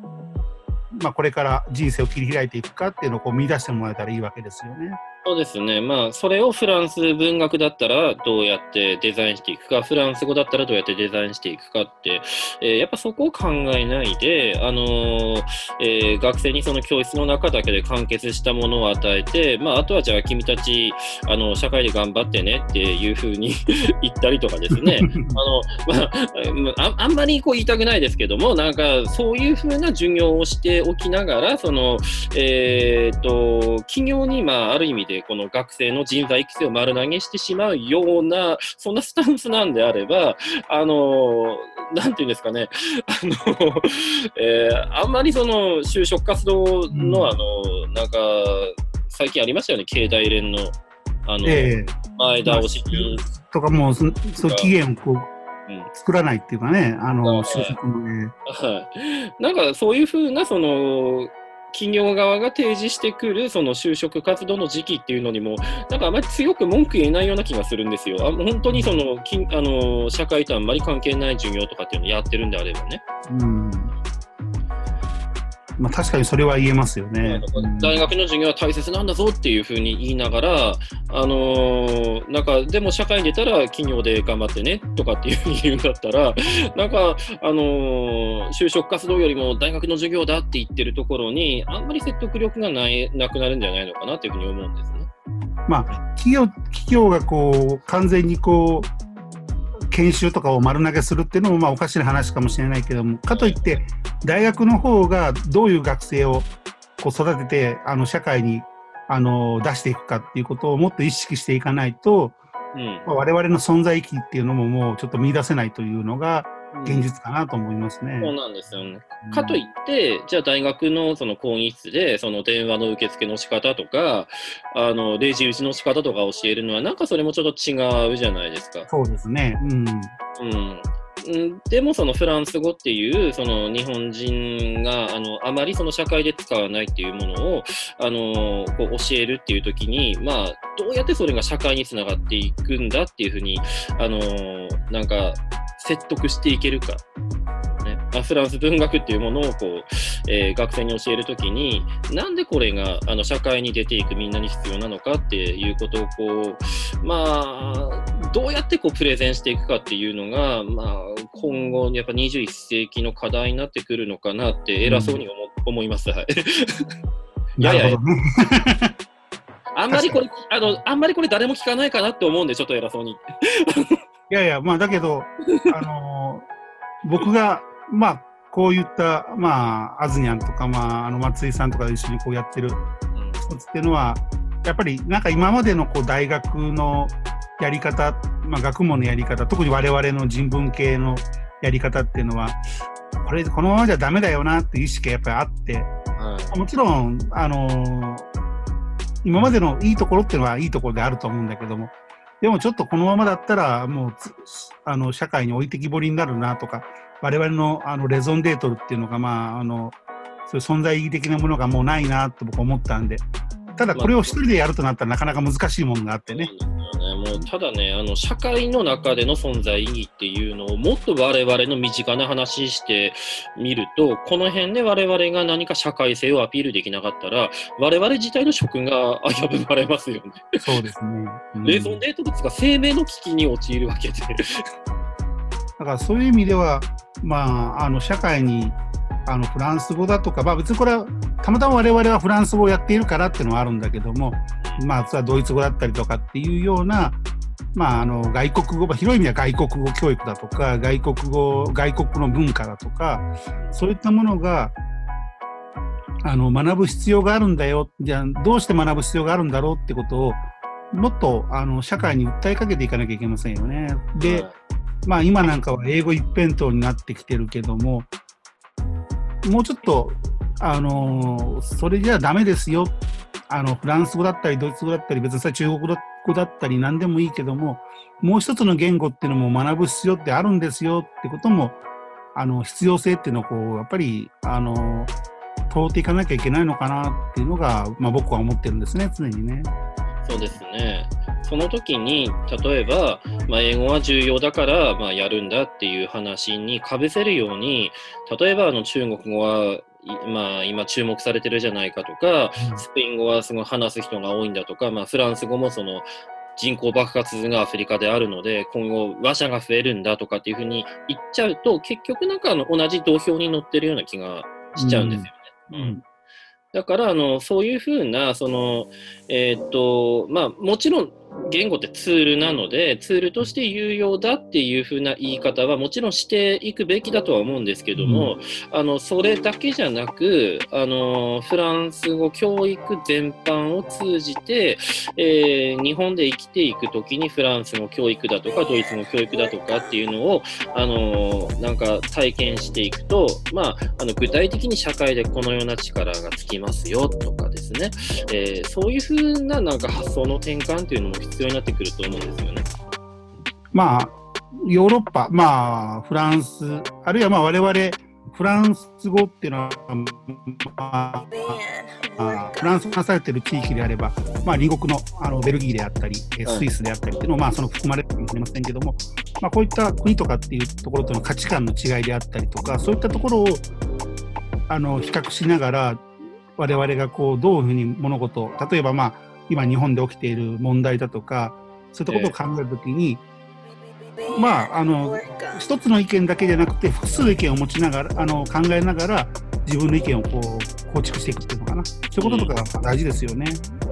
まあ、これから人生を切り開いていくかっていうのをこう見出してもらえたらいいわけですよね。そうですね。まあ、それをフランス文学だったらどうやってデザインしていくか、フランス語だったらどうやってデザインしていくかって、えー、やっぱそこを考えないで、あのー、えー、学生にその教室の中だけで完結したものを与えて、まあ、あとはじゃあ君たち、あの、社会で頑張ってねっていうふうに 言ったりとかですね。あの、まあ、ああんまりこう言いたくないですけども、なんかそういうふうな授業をしておきながら、その、えっと、企業に、まあ、ある意味ででこの学生の人材育成を丸投げしてしまうような、そんなスタンスなんであれば、あの、なんていうんですかね、あの、えー、あんまりその就職活動の、うん、あの、なんか、最近ありましたよね、経済連の、あの、えー、前倒しに。とかもうそ、その期限をこう、うん、作らないっていうかね、あの、就職もね。はい。なんかそういうふうな、その、企業側が提示してくるその就職活動の時期っていうのにも、なんかあまり強く文句言えないような気がするんですよ。あ本当にそのきあの社会とあんまり関係ない授業とかっていうのをやってるんであればね。うんまあ、確かにそれは言えますよね。大学の授業は大切なんだぞっていうふうに言いながら、あのー、なんか、でも社会に出たら企業で頑張ってねとかっていうふうに言うんだったら、なんか、あのー、就職活動よりも大学の授業だって言ってるところに、あんまり説得力がないなくなるんじゃないのかなというふうに思うんですね。まあ、企業企業がこう完全にこう研修とかを丸投げするっていうのもまあおかしな話かもしれないけどもかといって大学の方がどういう学生をこう育ててあの社会にあの出していくかっていうことをもっと意識していかないと、うん。まあ、我々の存在意義っていうのももうちょっと見出せないというのが現実かなと思いますね。そうなんですよね。かといって、じゃあ大学のその講義室で、その電話の受付の仕方とか、あの、レジ打ちの仕方とか教えるのは、なんかそれもちょっと違うじゃないですか。そうですね。うん。うんでもそのフランス語っていうその日本人があのあまりその社会で使わないっていうものをあのこう教えるっていう時に、まあ、どうやってそれが社会につながっていくんだっていうふうにあのなんか説得していけるか。ね、フランス文学っていうものをこう、えー、学生に教えるときに、なんでこれがあの社会に出ていくみんなに必要なのかっていうことをこう、まあ、どうやってこうプレゼンしていくかっていうのが、まあ、今後、やっぱ21世紀の課題になってくるのかなって偉そうに思,、思います。はい。やや、あんまりこれ、あの、あんまりこれ誰も聞かないかなって思うんで、ちょっと偉そうに。いやいや、まあだけど、あのー、僕が、まあ、こういった、まあ、アズニャンとか、まあ、あの松井さんとかで一緒にこうやってる一つっていうのは、やっぱりなんか今までのこう大学のやり方、まあ、学問のやり方、特に我々の人文系のやり方っていうのは、これ、このままじゃダメだよなっていう意識がやっぱりあって、はい、もちろん、あのー、今までのいいところっていうのはいいところであると思うんだけども、でもちょっとこのままだったら、もうあの社会に置いてきぼりになるなとか、我々のあのレゾンデートルっていうのが、まあ、あのそういう存在意義的なものがもうないなと僕思ったんで、ただこれを一人でやるとなったらなかなか難しいものがあってね。もうただねあの、社会の中での存在意義っていうのをもっと我々の身近な話してみると、この辺で我々が何か社会性をアピールできなかったら、我々自体の職が危ぶまれますよね。そうですね。うん、レゾンデート物が生命の危機に陥るわけで。だからそういう意味では、まあ、あの社会にあのフランス語だとか、まあ、別にこれはたまたま我々はフランス語をやっているからっていうのはあるんだけども、まあ、それはドイツ語だったりとかっていうような、まあ、あの外国語、まあ、広い意味では外国語教育だとか外国語外国の文化だとかそういったものがあの学ぶ必要があるんだよじゃあどうして学ぶ必要があるんだろうってことをもっとあの社会に訴えかけていかなきゃいけませんよね。で、まあ、今なんかは英語一辺倒になってきてるけどももうちょっと、あのそれじゃダメですよあのフランス語だったりドイツ語だったり別にさ中国語だったり何でもいいけどももう一つの言語っていうのも学ぶ必要ってあるんですよってこともあの必要性っていうのをこうやっぱりあの通っていかなきゃいけないのかなっていうのが、まあ、僕は思ってるんですね常にね。そうですねその時に例えば、まあ、英語は重要だから、まあ、やるんだっていう話にかぶせるように例えばあの中国語はまあ、今注目されてるじゃないかとか、スペイン語はすごい話す人が多いんだとか、まあ、フランス語もその人口爆発がアフリカであるので、今後、話者が増えるんだとかっていうふうに言っちゃうと、結局なんかあの同じ土俵に乗ってるような気がしちゃうんですよね。うん、うん。だから、あの、そういうふうな、その、えっ、と、まあ、もちろん、言語ってツールなので、ツールとして有用だっていうふうな言い方はもちろんしていくべきだとは思うんですけども、うん、あのそれだけじゃなくあの、フランス語教育全般を通じて、えー、日本で生きていくときにフランス語教育だとか、ドイツ語教育だとかっていうのを、あのなんか体験していくと、まあ、あの具体的に社会でこのような力がつきますよとかですね、えー、そういうふうななんか発想の転換っていうのも必要になってくると思うんですよね。まあ、ヨーロッパ、まあ、フランス、あるいはまあ我々、フランス語っていうのは、まあ、フランスがされている地域であれば、まあ、隣国のあのベルギーであったり、スイスであったりっていうのも、まあ、その含まれるかもしれませんけども、まあ、こういった国とかっていうところとの価値観の違いであったりとか、そういったところをあの比較しながら我々がこうどういうふうに物事例えばまあ今日本で起きている問題だとかそういったことを考えるときに、まああの一つの意見だけじゃなくて複数の意見を持ちながらあの考えながら自分の意見をこう構築していくっていうのかなそういうこととかが大事ですよね。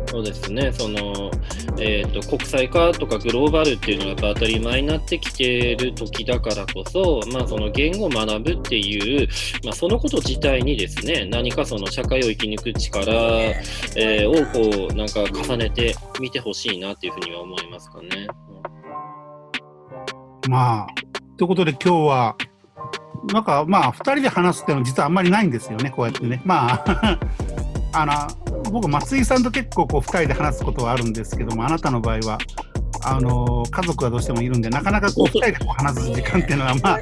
そうですね、その、えーと、国際化とかグローバルっていうのがやっぱ当たり前になってきてる時だからこそ、まあ、その言語を学ぶっていう、まあ、そのこと自体にですね、何かその社会を生き抜く力、えー、をこう、なんか重ねてみてほしいなっていうふうには思いますかね。まあ、ということで今日は、なんかまあ、2人で話すっていうのは実はあんまりないんですよね、こうやってね。まあ あの僕、松井さんと結構こう2人で話すことはあるんですけども、あなたの場合は、あの家族はどうしてもいるんで、なかなかこう2人でこう話す時間っていうのは、まあ、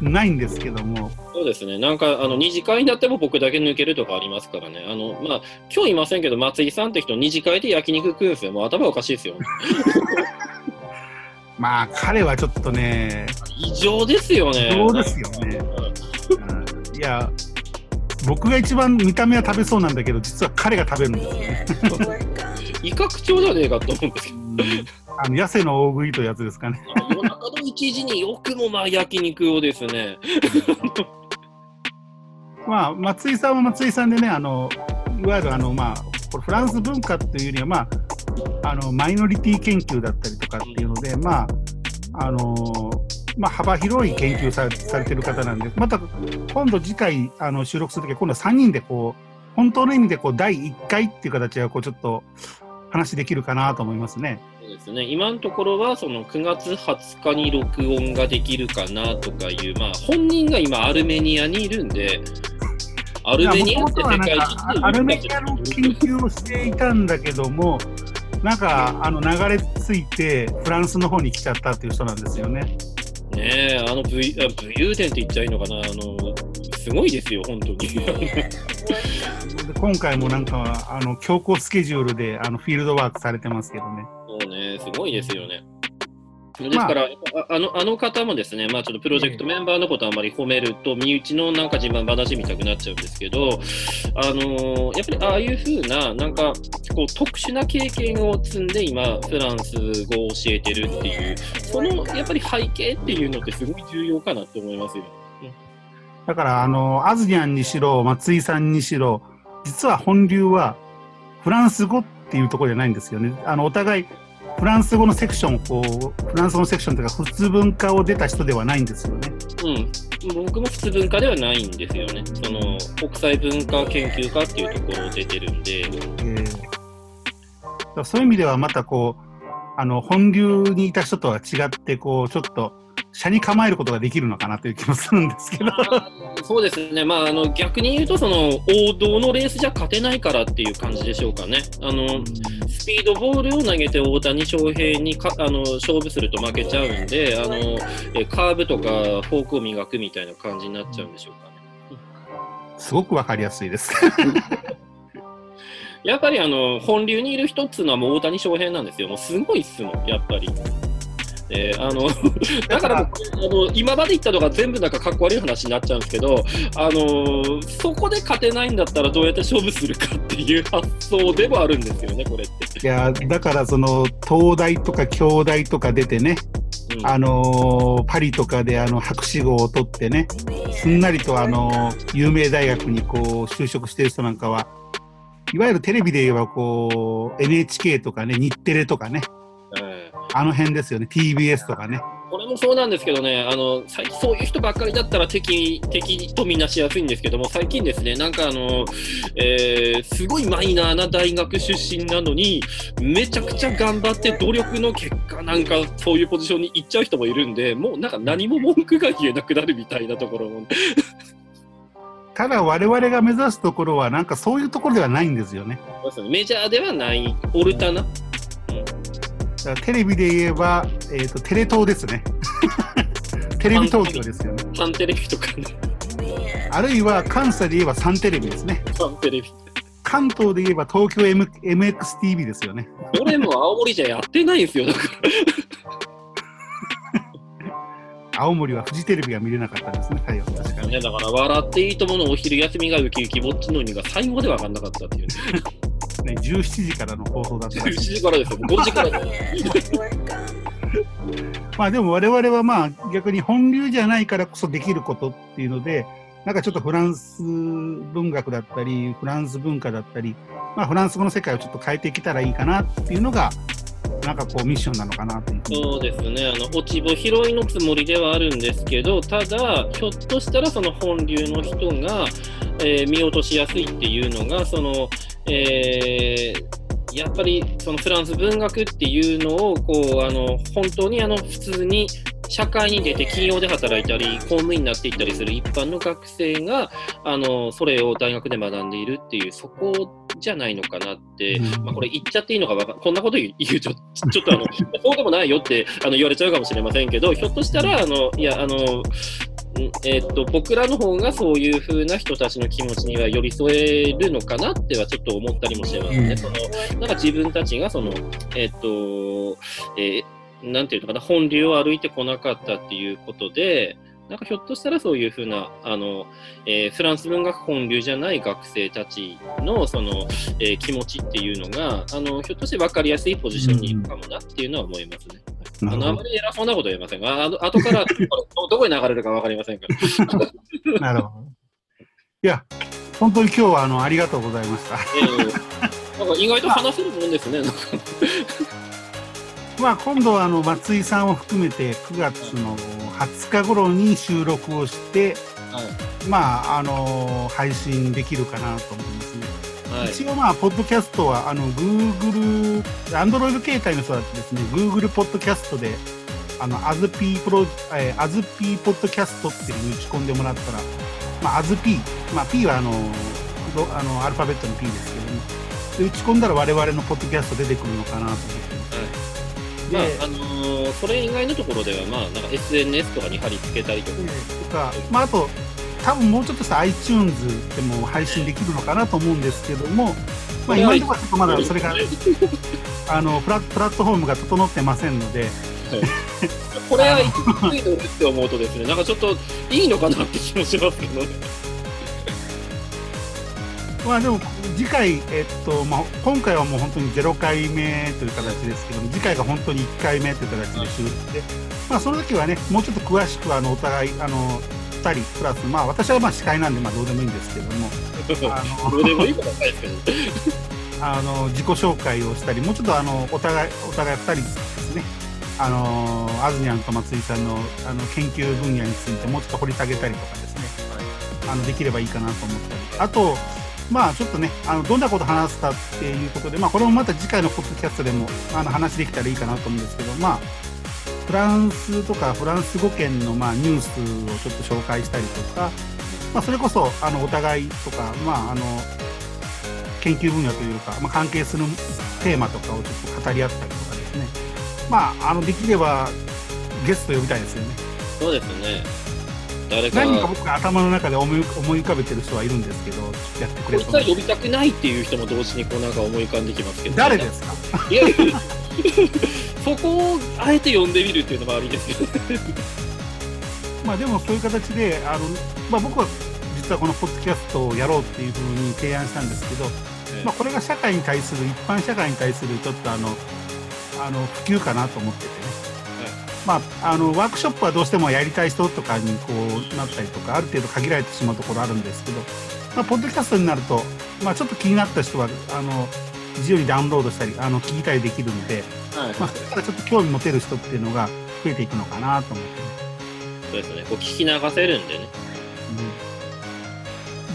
ないんですけども。そうですね、なんかあの2次会になっても僕だけ抜けるとかありますからね、あのまあ今日いませんけど、松井さんって人、2次会で焼肉食うんですよ、もう頭おかしいですよ、まあ、彼はちょっとね、異常ですよね。異常ですよね。うん、いや、僕が一番見た目は食べそうなんだけど、実は彼が食べるんですよね。威嚇長じゃねえかと思うんですけど。あの痩せの大食いというやつですかね。夜中の1時によくもまあ焼肉をですね。まあ、松井さんは松井さんでね、あのいわゆるあの、まあ、フランス文化っていうには、まあ、あのマイノリティ研究だったりとかっていうので、まああのまあ、幅広い研究さされてる方なんで、また今度次回あの収録するときは、今度は3人でこう、本当の意味でこう第1回っていう形はこうちょっと話できるかなと思いますね。そうですね今のところはその9月20日に録音ができるかなとかいう、まあ、本人が今アルメニアにいるんで、アルメニアって世界一アルメニアの研究をしていたんだけども、なんかあの流れ着いてフランスの方に来ちゃったっていう人なんですよね。ねえ、あの武武勇伝って言っちゃいいのかな、あのすごいですよ、本当に。今回もなんかあの強行スケジュールであのフィールドワークされてますけどね。そうね、すごいですよね。ですから、まあ、あのあの方もですね、まあ、ちょっとプロジェクトメンバーのことあまり褒めると、身内のなんか自慢話みたくなっちゃうんですけど、あのー、やっぱりああいうふうな、なんかこう特殊な経験を積んで、今、フランス語を教えてるっていう、そのやっぱり背景っていうのって、すごい重要かなって思いますよ。だから、あのアズニャンにしろ、松井さんにしろ、実は本流はフランス語っていうところじゃないんですよね。あのお互いフランス語のセクションこうフランス語のセクションというか普通文化を出た人ではないんですよね。うん、僕も普通文化ではないんですよね。その国際文化研究家っていうところを出てるんで。えー、そういう意味ではまたこうあの本流にいた人とは違ってこうちょっと車に構えることができるのかなという気もするんですけど そうですね、まあ、あの逆に言うとその王道のレースじゃ勝てないからっていう感じでしょうかね。あのスピードボールを投げて大谷翔平にかあの勝負すると負けちゃうんであのえカーブとかフォークを磨くみたいな感じになっちゃうんでしょうかね。すごくわかりやすいです やっぱりあの本流にいる人っつうのはもう大谷翔平なんですよ。もうすごいっすもん、やっぱり。えー、あの だからあの今まで言ったのが全部なんかかっこ悪い話になっちゃうんですけど、あのそこで勝てないんだったらどうやって勝負するかっていう発想でもあるんですよね、これって。いやだからその東大とか京大とか出てね、うん、あのパリとかであの博士号を取ってね、すんなりとあの有名大学にこう就職してる人なんかは、いわゆるテレビで言えばこう NHK とかね、日テレとかね、あの辺ですよね、TBS とかね。これもそうなんですけどね、あの最近そういう人ばっかりだったら敵敵とみなしやすいんですけども、最近ですね、なんかあの、えー、すごいマイナーな大学出身なのに、めちゃくちゃ頑張って努力の結果、なんかそういうポジションに行っちゃう人もいるんで、もうなんか何も文句が言えなくなるみたいなところも。ただ我々が目指すところはなんかそういうところではないんですよね。メジャーではないオルタナ、テレビで言えば、えーと、テレ東ですね。テレビ東京ですよね。サンテレビとかね。あるいは関西で言えばサンテレビですね。サンテレビ。関東で言えば東京、M、MXTV ですよね。俺も青森じゃやってないんですよ、だか青森はフジテレビが見れなかったですね、はい、確かに。ね、だから、笑っていいとものお昼休みがウキウキぼっちのにが最後で分かんなかったっていうね。ね、17時からの放送だったら17時からですよ、5時から。まあでも我々はまあ逆に本流じゃないからこそできることっていうので、なんかちょっとフランス文学だったり、フランス文化だったり、まあフランス語の世界をちょっと変えていけたらいいかなっていうのが、なんかこうミッションなのかなとそうですね、あの落ち穂拾いのつもりではあるんですけど、ただ、ひょっとしたらその本流の人が、えー見落としやすいっていうのが、そのえーやっぱりそのフランス文学っていうのをこうあの本当にあの普通に社会に出て企業で働いたり公務員になっていったりする一般の学生があのそれを大学で学んでいるっていうそこじゃないのかなって、うん。まあ、これ言っちゃっていいのかわかこんなこと言うと ちょっとあのそうでもないよってあの言われちゃうかもしれませんけどひょっとしたらあのいやあのんえっと僕らの方がそういう風な人たちの気持ちには寄り添えるのかなってはちょっと思ったりもしますね。うん。そのなんか自分たちがその、えっと、えーなんていうのかな、本流を歩いてこなかったっていうことで、なんかひょっとしたらそういうふうな、あの、えーフランス文学本流じゃない学生たちのその、えー気持ちっていうのが、あの、ひょっとして分かりやすいポジションにいるかもなっていうのは思いますね。あの、あまり偉そうなことは言えませんが、あの 後からどどこに流れるか分かりませんから。ど。なるほど。いや、本当に今日はあのありがとうございました。えーなんか意外と話せるもんですね。まあ今度はあの松井さんを含めて9月の20日頃に収録をして、はいまああの配信できるかなと思いますね。はい一応まあポッドキャストはあの Google、Android 携帯の人だとですね、Google ポッドキャストであの AZP プロ、えー、AZP ポッドキャストっていう打ち込んでもらったら、まあ AZP、まあ P はあのロあのアルファベットの P ですけども、で打ち込んだら我々のポッドキャスト出てくるのかなと思って。まあであのーそれ以外のところでは、まあ、なんか SNS とかに貼り付けたりとか、とか、まあ、あと、多分もうちょっとした iTunes でも配信できるのかなと思うんですけども、まあ、今のところはちょっとまだそれがあのプラプラットフォームが整ってませんので、これは言いにくいのって思うとですね、なんかちょっといいのかなって気もしますけどね。まあでも次回、えっとまあ、今回はもう本当に0回目という形ですけども、次回が本当に1回目という形で収録で、まあ、その時はね、もうちょっと詳しくあのお互い、あの2人プラス、まあ、私はまあ司会なんでまあどうでもいいんですけども、どうでもいいことはない。ですけど、あの自己紹介をしたり、もうちょっとあのお互いお互い2人ですね、あのアズニャンと松井さんのあの研究分野についてもうちょっと掘り下げたりとかですね、あのできればいいかなと思ったり、あと、まあちょっとね、あのどんなこと話すかっていうことで、まあこれもまた次回のポッドキャストでもあの話できたらいいかなと思うんですけど、まあフランスとかフランス語圏のまあニュースをちょっと紹介したりとか、まあそれこそあのお互いとか、まああの研究分野というか、まあ、関係するテーマとかをちょっと語り合ったりとかですね、まああのできればゲスト呼びたいですよね。そうですね。誰か、何か僕が頭の中で思い思い浮かべてる人はいるんですけど、やってくれると呼びたくないっていう人も同時にこうなんか思い浮かんできますけど、誰ですか？いやそこをあえて呼んでみるっていうのもありですけど、まあでもそういう形で、あのまあ、僕は実はこのポッドキャストをやろうっていうふうに提案したんですけど、まあ、これが社会に対する、一般社会に対するちょっとあのあの普及かなと思っててね、まあ、あのワークショップはどうしてもやりたい人とかにこうなったりとか、ある程度限られてしまうところあるんですけど、まあ、ポッドキャストになると、まあ、ちょっと気になった人はあの自由にダウンロードしたり、あの聞いたりできるんで、はいまあ、それからちょっと興味持てる人っていうのが増えていくのかなと思ってね。そうですね、こう聞き流せるんでね。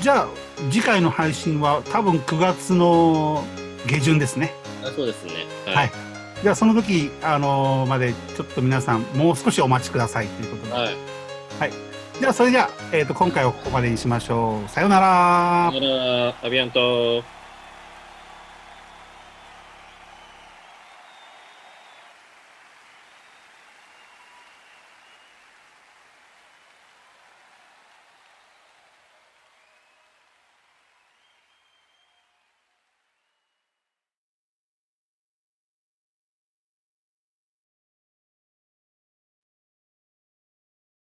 じゃあ次回の配信は多分9月の下旬ですね。あそうですね。はい。じゃあその時、あのーまでちょっと皆さんもう少しお待ちくださいということで。はい。じゃあそれじゃあ、えー、と今回はここまでにしましょう。さようならだ。から、アビアント。